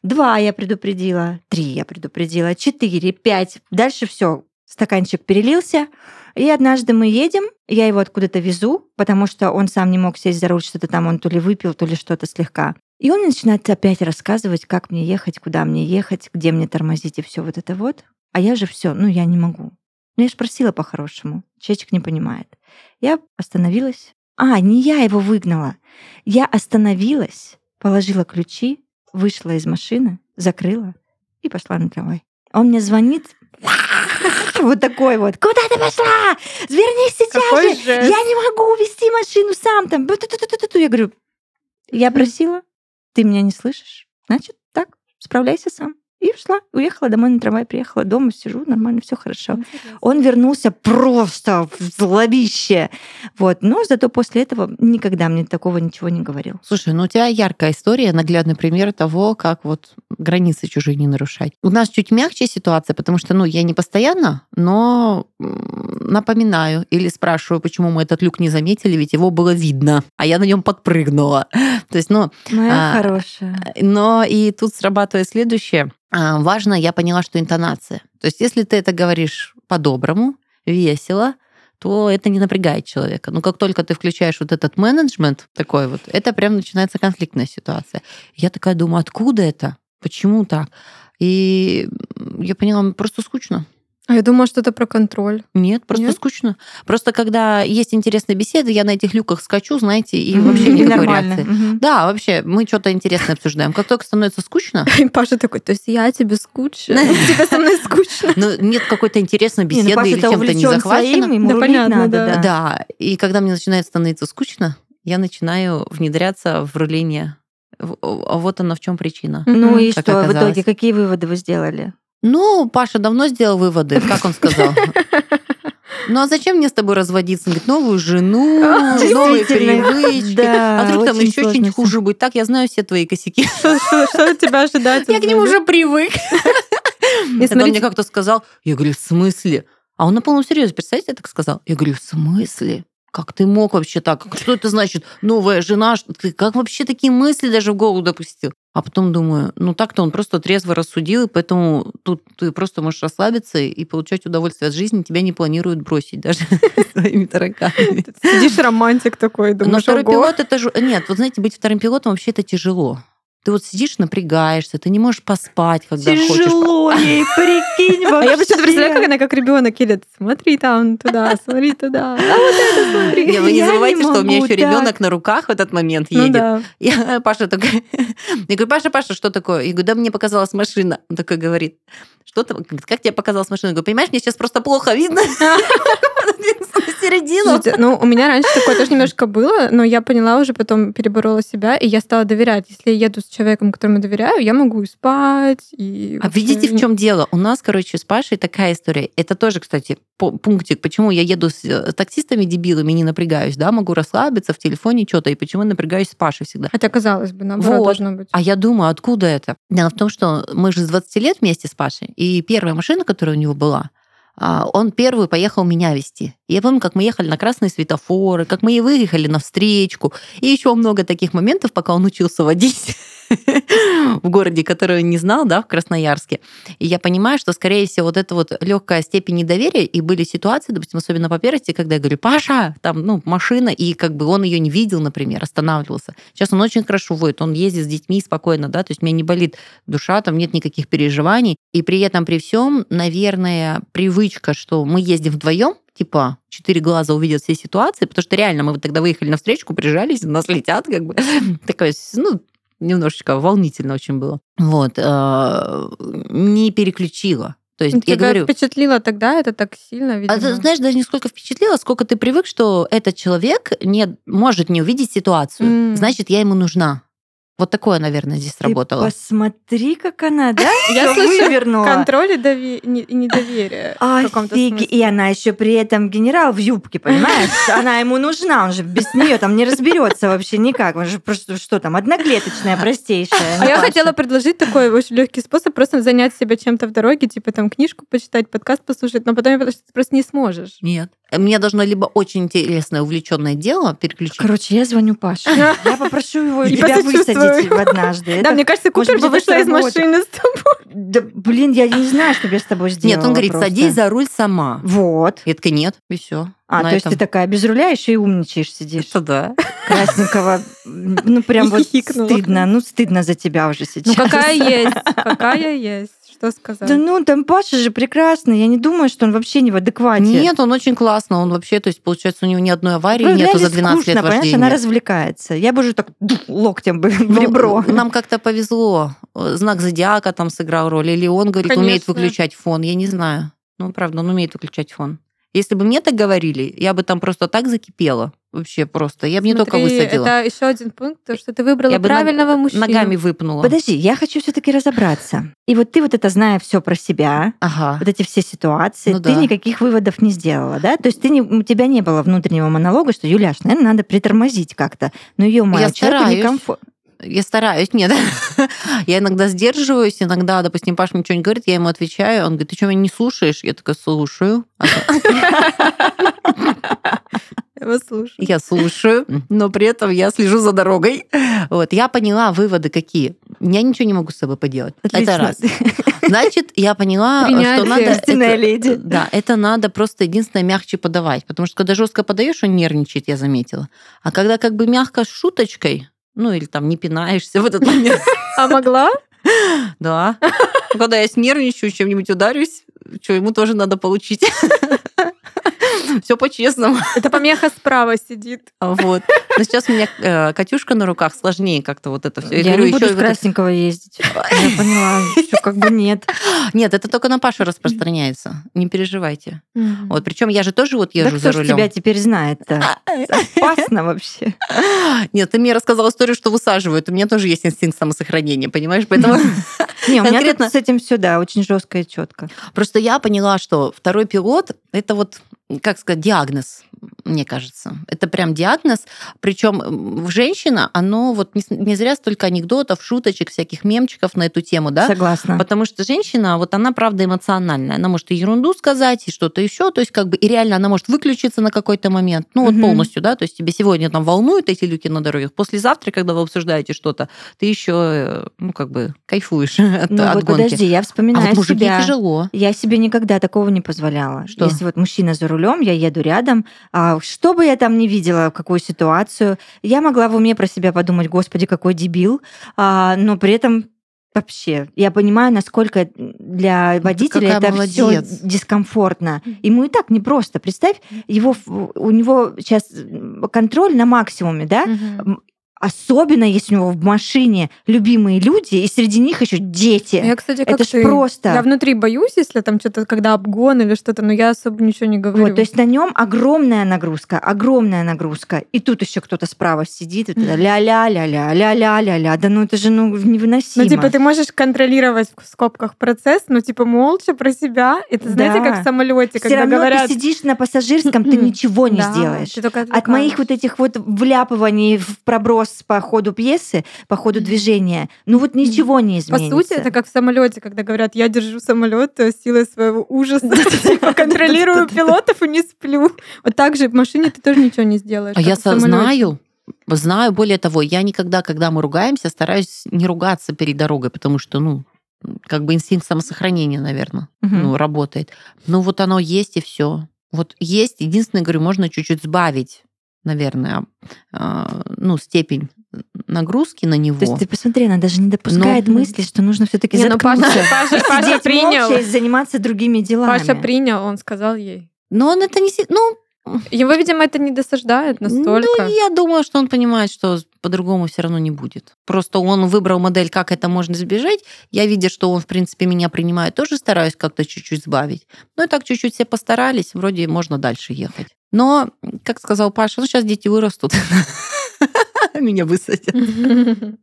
[SPEAKER 1] Два я предупредила, три я предупредила, четыре, пять. Дальше все, стаканчик перелился. И однажды мы едем, я его откуда-то везу, потому что он сам не мог сесть за руль, что-то там он то ли выпил, то ли что-то слегка. И он начинает опять рассказывать, как мне ехать, куда мне ехать, где мне тормозить и все вот это вот. А я же все, ну я не могу. Ну я же просила по-хорошему. Человечек не понимает. Я остановилась. А, не я его выгнала. Я остановилась, положила ключи, вышла из машины, закрыла и пошла на трамвай. Он мне звонит, вот такой вот. Куда ты пошла? Вернись сейчас
[SPEAKER 2] Какой
[SPEAKER 1] же!
[SPEAKER 2] жест.
[SPEAKER 1] Я не могу увести машину сам там. Я говорю, я просила, ты меня не слышишь. Значит, так, справляйся сам. И ушла, уехала домой на трамвай, приехала дома, сижу, нормально, все хорошо. Он вернулся просто в злобище. Вот. Но зато после этого никогда мне такого ничего не говорил.
[SPEAKER 3] Слушай, ну у тебя яркая история, наглядный пример того, как вот границы чужие не нарушать. У нас чуть мягче ситуация, потому что, ну, я не постоянно, но напоминаю или спрашиваю, почему мы этот люк не заметили, ведь его было видно, а я на нем подпрыгнула. То есть, ну,
[SPEAKER 1] Моя
[SPEAKER 3] А,
[SPEAKER 1] хорошая.
[SPEAKER 3] но и тут срабатывает следующее. А, Важно, я поняла, что интонация. То есть, если ты это говоришь по-доброму, весело, то это не напрягает человека. Но как только ты включаешь вот этот менеджмент такой вот, это прям начинается конфликтная ситуация. Я такая думаю, откуда это? Почему так? И я поняла, просто скучно.
[SPEAKER 2] А я думала, что это про контроль.
[SPEAKER 3] Нет, просто
[SPEAKER 2] Нет?
[SPEAKER 3] скучно. Просто когда есть интересные беседы, я на этих люках скачу, знаете, и вообще
[SPEAKER 1] Нормально.
[SPEAKER 3] реакции. Да, вообще, мы что-то интересное обсуждаем. Как только становится скучно,
[SPEAKER 2] Паша такой, то есть я тебе скучно? Тебе со мной скучно?
[SPEAKER 3] ну, нет какой-то интересной
[SPEAKER 1] Не, ну,
[SPEAKER 3] беседы или чем-то не захвачено.
[SPEAKER 2] Да, понятно, да.
[SPEAKER 1] да.
[SPEAKER 3] И когда мне начинает становиться скучно, я начинаю внедряться в руление. Вот она в чем причина.
[SPEAKER 1] Ну и что, в итоге, какие выводы вы сделали?
[SPEAKER 3] Ну, Паша давно сделал выводы, как он сказал. Ну а зачем мне с тобой разводиться? Он говорит, новую жену,
[SPEAKER 1] А,
[SPEAKER 3] новые привычки.
[SPEAKER 1] Да,
[SPEAKER 3] а вдруг там еще что-нибудь хуже будет. Так, я знаю все твои косяки.
[SPEAKER 2] Что от тебя ожидать?
[SPEAKER 3] Я к нему уже привык.
[SPEAKER 2] И
[SPEAKER 3] он мне как-то сказал. Я говорю, в смысле? А он на полном серьезе, представляете, я так сказал? Я говорю, в смысле? Как ты мог вообще так? Что это значит? Новая жена? Ты как вообще такие мысли даже в голову допустил? А потом думаю, ну так-то он просто трезво рассудил, и поэтому тут ты просто можешь расслабиться и получать удовольствие от жизни. Тебя не планируют бросить даже своими тараканами.
[SPEAKER 2] сидишь романтик такой,
[SPEAKER 3] Но
[SPEAKER 2] думаешь,
[SPEAKER 3] второй
[SPEAKER 2] ого.
[SPEAKER 3] пилот это же... Нет, вот знаете, быть вторым пилотом вообще это тяжело. Ты вот сидишь, напрягаешься, ты не можешь поспать, когда хочешь.
[SPEAKER 1] Тяжело ей, прикинь,
[SPEAKER 2] А я почему-то представляю, как
[SPEAKER 1] вообще.
[SPEAKER 2] она как ребенок едет. Смотри там туда, смотри туда. А вот это смотри.
[SPEAKER 3] Не, вы не
[SPEAKER 1] Я не
[SPEAKER 3] забывайте, что у меня еще
[SPEAKER 1] так.
[SPEAKER 3] ребенок на руках в этот момент
[SPEAKER 2] Ну
[SPEAKER 3] едет.
[SPEAKER 2] да.
[SPEAKER 3] Я, Паша такой, я говорю, Паша, Паша, что такое? Я говорю, да мне показалась машина. Он такой говорит, что там, как тебе показалось машина? Я говорю, понимаешь, мне сейчас просто плохо видно. Середину.
[SPEAKER 2] Ну, у меня раньше такое тоже немножко было, но я поняла уже, потом переборола себя, и я стала доверять. Если я еду с человеком, которому доверяю, я могу и спать, и...
[SPEAKER 3] А видите, в чем дело? У нас, короче, с Пашей такая история. Это тоже, кстати, пунктик, почему я еду с э, таксистами дебилами, не напрягаюсь, да, могу расслабиться в телефоне что-то, и почему я напрягаюсь с Пашей всегда.
[SPEAKER 2] Хотя, казалось бы, наоборот вот. должно быть.
[SPEAKER 3] А я думаю, откуда это? Дело в том, что мы же с 20 лет вместе с Пашей, и первая машина, которая у него была, а, он первый поехал меня вести. Я помню, как мы ехали на красные светофоры, как мы и выехали на встречку, и еще много таких моментов, пока он учился водить в городе, который не знал, да, в Красноярске. И я понимаю, что, скорее всего, вот эта вот легкая степень недоверия, и были ситуации, допустим, особенно по первости, когда я говорю, Паша, там, ну, машина, и как бы он ее не видел, например, останавливался. Сейчас он очень хорошо водит, он ездит с детьми спокойно, да, то есть мне не болит душа, там нет никаких переживаний. И при этом, при всем, наверное, привычка, что мы ездим вдвоем, типа четыре глаза увидят все ситуации, потому что реально мы вот тогда выехали на встречку, прижались, нас летят, как бы такое, ну, немножечко волнительно очень было. Вот. Э, не переключила. То есть,
[SPEAKER 2] Тебя
[SPEAKER 3] я говорю,
[SPEAKER 2] впечатлило тогда это так сильно, видимо.
[SPEAKER 3] А ты знаешь, даже не сколько впечатлило, сколько ты привык, что этот человек не может не увидеть ситуацию. Mm. Значит, я ему нужна. Вот такое, наверное, здесь
[SPEAKER 1] Ты
[SPEAKER 3] работало.
[SPEAKER 1] Посмотри, как она, да?
[SPEAKER 2] Я слышу контроль и недоверие.
[SPEAKER 1] Офиг, и она еще при этом генерал в юбке, понимаешь? Она ему нужна, он же без нее там не разберется вообще никак. Он же просто что там, одноклеточная, простейшая.
[SPEAKER 2] А я хотела предложить такой очень легкий способ просто занять себя чем-то в дороге, типа там книжку почитать, подкаст послушать, но потом я ты просто не сможешь.
[SPEAKER 3] Нет. Мне должно либо очень интересное, увлеченное дело переключить.
[SPEAKER 1] Короче, я звоню Паше. Я попрошу его тебя высадить однажды.
[SPEAKER 2] Да, мне кажется, Купер бы вышла из машины с тобой.
[SPEAKER 1] Да, блин, я не знаю, что я с тобой сделала.
[SPEAKER 3] Нет, он говорит, садись за руль сама.
[SPEAKER 1] Вот.
[SPEAKER 3] Я такая, нет, и все.
[SPEAKER 1] А, то есть ты такая без руля еще и умничаешь, сидишь.
[SPEAKER 3] Это да.
[SPEAKER 1] Красненького. Ну, прям вот стыдно. Ну, стыдно за тебя уже сейчас.
[SPEAKER 2] Ну, какая есть, какая есть. Что сказать?
[SPEAKER 1] Да ну, там Паша же прекрасный. Я не думаю, что он вообще не в адеквате.
[SPEAKER 3] Нет, он очень классно. Он вообще, то есть, получается, у него ни одной аварии ну, нету за 12 скучно, лет вождения.
[SPEAKER 1] она развлекается. Я бы уже так локтем бы в ну, ребро.
[SPEAKER 3] Нам как-то повезло. Знак зодиака там сыграл роль. Или он, говорит, умеет выключать фон. Я не знаю. Ну, правда, он умеет выключать фон. Если бы мне так говорили, я бы там просто так закипела. Вообще просто. Я бы не только высадила.
[SPEAKER 2] Это еще один пункт, то, что ты выбрала я правильного
[SPEAKER 3] ног,
[SPEAKER 2] мужчину.
[SPEAKER 3] Ногами выпнула.
[SPEAKER 1] Подожди, я хочу все-таки разобраться. И вот ты вот это зная все про себя, ага. вот эти все ситуации, ну, ты да. никаких выводов не сделала, да? То есть ты не, у тебя не было внутреннего монолога, что Юляш, наверное, надо притормозить как-то. Ну ее моя человеку некомфортно.
[SPEAKER 3] Я стараюсь, нет. я иногда сдерживаюсь, иногда, допустим, Паш мне что-нибудь говорит, я ему отвечаю, он говорит, ты что, меня не слушаешь? Я такая, слушаю.
[SPEAKER 2] Я слушаю.
[SPEAKER 3] Я слушаю, но при этом я слежу за дорогой. Вот, я поняла выводы какие. Я ничего не могу с собой поделать. Отлично. Это раз. Значит, я поняла, Принятие. что надо... Это,
[SPEAKER 1] леди.
[SPEAKER 3] Да, это надо просто единственное мягче подавать. Потому что когда жестко подаешь, он нервничает, я заметила. А когда как бы мягко с шуточкой, ну или там не пинаешься в этот момент.
[SPEAKER 2] А могла?
[SPEAKER 3] Да. Когда я снервничаю, чем-нибудь ударюсь, что ему тоже надо получить. Все по-честному.
[SPEAKER 2] Это помеха справа сидит.
[SPEAKER 3] Вот. Но сейчас у меня э, Катюшка на руках, сложнее как-то вот это все.
[SPEAKER 1] Я, я не буду в красненького ездить. Я поняла, что как бы нет.
[SPEAKER 3] Нет, это только на Пашу распространяется. Не переживайте. Вот, причем я же тоже вот езжу за рулем.
[SPEAKER 1] тебя теперь знает-то? Опасно вообще.
[SPEAKER 3] Нет, ты мне рассказала историю, что высаживают. У меня тоже есть инстинкт самосохранения, понимаешь? Поэтому
[SPEAKER 1] не, у меня с этим все, да, очень жестко и четко.
[SPEAKER 3] Просто я поняла, что второй пилот это вот как сказать, диагноз, мне кажется. Это прям диагноз. Причем женщина, оно вот не, не зря столько анекдотов, шуточек, всяких мемчиков на эту тему, да?
[SPEAKER 1] Согласна.
[SPEAKER 3] Потому что женщина, вот она правда эмоциональная. Она может и ерунду сказать, и что-то еще. То есть как бы и реально она может выключиться на какой-то момент. Ну вот угу. полностью, да? То есть тебе сегодня там волнуют эти люки на дорогах. Послезавтра, когда вы обсуждаете что-то, ты еще, э, ну как бы кайфуешь от, ну, от
[SPEAKER 1] вот
[SPEAKER 3] гонки.
[SPEAKER 1] подожди, я вспоминаю
[SPEAKER 3] а вот
[SPEAKER 1] себя.
[SPEAKER 3] тяжело.
[SPEAKER 1] Я себе никогда такого не позволяла.
[SPEAKER 3] Что?
[SPEAKER 1] Если вот мужчина за рулем, я еду рядом, а, что бы я там ни видела, какую ситуацию, я могла в уме про себя подумать, господи, какой дебил, а, но при этом Вообще, я понимаю, насколько для водителя это все дискомфортно. Ему и так непросто. Представь, его, у него сейчас контроль на максимуме, да? Особенно, если у него в машине любимые люди, и среди них еще дети.
[SPEAKER 2] Я, кстати, как
[SPEAKER 1] Это ж
[SPEAKER 2] ты.
[SPEAKER 1] просто.
[SPEAKER 2] Я внутри боюсь, если там что-то, когда обгон или что-то, но я особо ничего не говорю.
[SPEAKER 1] Вот, то есть на нем огромная нагрузка, огромная нагрузка. И тут еще кто-то справа сидит, и это ля-ля-ля-ля, ля-ля-ля-ля. Да ну это же ну, невыносимо.
[SPEAKER 2] Ну, типа, ты можешь контролировать в скобках процесс, но типа молча про себя. Это знаете,
[SPEAKER 1] Да.
[SPEAKER 2] как в самолете, когда
[SPEAKER 1] равно
[SPEAKER 2] говорят.
[SPEAKER 1] ты сидишь на пассажирском, ты ничего не
[SPEAKER 2] Да,
[SPEAKER 1] сделаешь. От моих вот этих вот вляпываний в проброс по ходу пьесы, по ходу движения, ну вот ничего не
[SPEAKER 2] По
[SPEAKER 1] изменится.
[SPEAKER 2] сути, это как в самолете, когда говорят, я держу самолет силой своего ужаса, типа контролирую пилотов и не сплю. Вот так же в машине ты тоже ничего не сделаешь.
[SPEAKER 3] А я знаю, знаю, более того, я никогда, когда мы ругаемся, стараюсь не ругаться перед дорогой, потому что, ну, как бы инстинкт самосохранения, наверное, ну, работает. Ну, вот оно есть и все. Вот есть. Единственное, говорю, можно чуть-чуть сбавить, наверное, а, ну, степень нагрузки на него.
[SPEAKER 1] То есть ты посмотри, она даже не допускает
[SPEAKER 3] Ну,
[SPEAKER 1] мысли, что нужно все-таки
[SPEAKER 2] ну Паша,
[SPEAKER 1] заткнуться.
[SPEAKER 2] Паша, Паша
[SPEAKER 1] Сидеть
[SPEAKER 2] принял.
[SPEAKER 1] молча и заниматься другими делами.
[SPEAKER 2] Паша принял, он сказал ей.
[SPEAKER 3] Но он это не... Ну,
[SPEAKER 2] Его, видимо, это не досаждает настолько.
[SPEAKER 3] Ну, я думаю, что он понимает, что по-другому все равно не будет. Просто он выбрал модель, как это можно избежать. Я, видя, что он, в принципе, меня принимает, тоже стараюсь как-то чуть-чуть сбавить. Ну и так чуть-чуть все постарались, вроде можно дальше ехать. Но, как сказал Паша, ну сейчас дети вырастут. Меня высадят.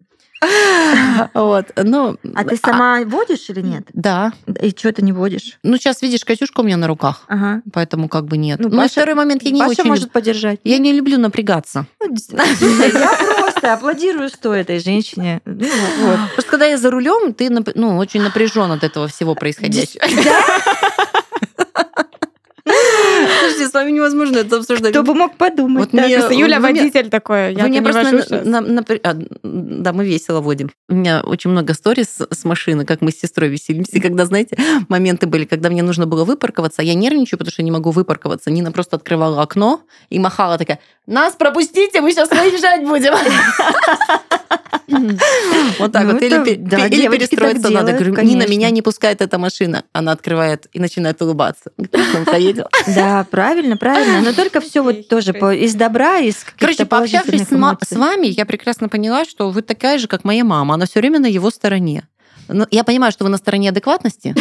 [SPEAKER 3] Вот, ну...
[SPEAKER 1] А ты сама водишь или нет?
[SPEAKER 3] Да.
[SPEAKER 1] И что ты не водишь?
[SPEAKER 3] Ну, сейчас, видишь, Катюшка у меня на руках,
[SPEAKER 1] Ага.
[SPEAKER 3] поэтому как бы нет.
[SPEAKER 1] Ну,
[SPEAKER 3] Ну,
[SPEAKER 1] Паша-
[SPEAKER 3] второй момент, я не
[SPEAKER 1] Паша
[SPEAKER 3] очень...
[SPEAKER 1] может
[SPEAKER 3] люб-
[SPEAKER 1] поддержать.
[SPEAKER 3] Я не люблю напрягаться.
[SPEAKER 1] Ну. Я просто аплодирую что этой женщине. Ну.
[SPEAKER 3] Просто когда я за рулем, ты ну, очень напряжен от этого всего происходящего. Слушайте, с вами невозможно это обсуждать.
[SPEAKER 1] Кто бы мог подумать.
[SPEAKER 3] Вот
[SPEAKER 1] да.
[SPEAKER 3] мне-
[SPEAKER 2] Юля
[SPEAKER 3] вы
[SPEAKER 2] водитель такой. Я
[SPEAKER 3] мне
[SPEAKER 2] не
[SPEAKER 3] просто на- на- напр- а, да, мы весело водим. У меня очень много сториз с- машины, как мы с сестрой веселимся. И когда, знаете, моменты были, когда мне нужно было выпарковаться, я нервничаю, потому что не могу выпарковаться. Нина просто открывала окно и махала такая, нас пропустите, мы сейчас выезжать будем. Вот так
[SPEAKER 1] Ну,
[SPEAKER 3] вот. Или
[SPEAKER 1] да,
[SPEAKER 3] или перестроиться надо. Говорю, Нина, меня не пускает эта машина. Она открывает и начинает улыбаться. Говорит, «Ну, поедем.
[SPEAKER 1] Да, правильно, правильно. Но только все вот тоже по- из добра, из каких-то
[SPEAKER 3] Короче, пообщавшись
[SPEAKER 1] эмоций.
[SPEAKER 3] с вами, я прекрасно поняла, что вы такая же, как моя мама. Она все время на его стороне. Ну, Я понимаю, что вы на стороне адекватности.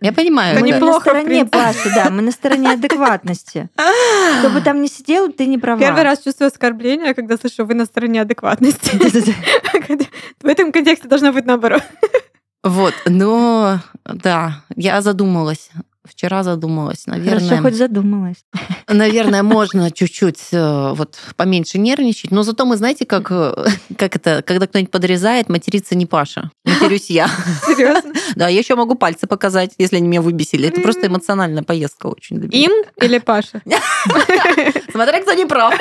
[SPEAKER 3] Я понимаю.
[SPEAKER 1] Мы на
[SPEAKER 2] неплохо, в
[SPEAKER 1] стороне. Паши, да, мы на стороне адекватности. Кто бы там ни сидел, ты не права.
[SPEAKER 2] Первый раз чувствую оскорбление, когда слышу, вы на стороне адекватности. В этом контексте должно быть наоборот.
[SPEAKER 3] Вот, но да, я задумалась. Вчера задумалась.
[SPEAKER 1] Хорошо,
[SPEAKER 3] Наверное,
[SPEAKER 1] хоть задумалась.
[SPEAKER 3] наверное, можно чуть-чуть э, вот поменьше нервничать. Но зато мы знаете, как, э, как это, когда кто-нибудь подрезает, материться не Паша. Матерюсь я.
[SPEAKER 2] Серьезно?
[SPEAKER 3] Да, я еще могу пальцы показать, если они меня выбесили. Это просто эмоциональная поездка очень.
[SPEAKER 2] Им или Паша?
[SPEAKER 3] Смотря кто не прав.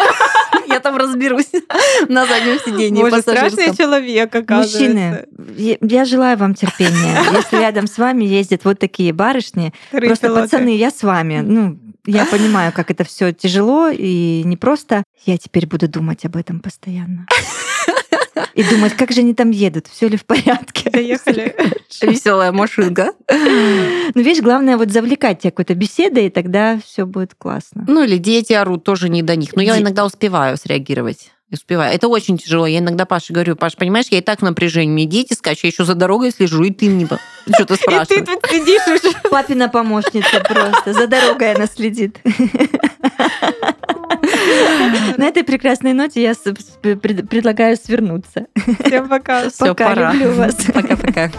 [SPEAKER 3] Я там разберусь на заднем сиденье
[SPEAKER 2] Боже, страшный человек, оказывается.
[SPEAKER 1] Мужчины, я, желаю вам терпения. Если рядом с вами ездят вот такие барышни, просто пацаны, я с вами. Ну, я понимаю, как это все тяжело и непросто. Я теперь буду думать об этом постоянно. И думать, как же они там едут, все ли в порядке.
[SPEAKER 2] Доехали.
[SPEAKER 3] Веселая машинка.
[SPEAKER 1] Ну, видишь, главное вот завлекать тебя какой-то беседой, и тогда все будет классно.
[SPEAKER 3] Ну или дети орут, тоже не до них. Но я иногда успеваю среагировать. Успеваю. Это очень тяжело. Я иногда Паше говорю, Паш, понимаешь, я и так в напряжении. Мне дети скачут, я еще за дорогой слежу, и ты мне что-то
[SPEAKER 2] И ты
[SPEAKER 3] спрашиваешь.
[SPEAKER 2] тут сидишь уже.
[SPEAKER 1] Папина помощница просто. За дорогой она следит. На этой прекрасной ноте я предлагаю свернуться.
[SPEAKER 2] Всем пока.
[SPEAKER 3] Всё,
[SPEAKER 1] Пока,
[SPEAKER 3] пора.
[SPEAKER 1] люблю вас.
[SPEAKER 3] Пока-пока.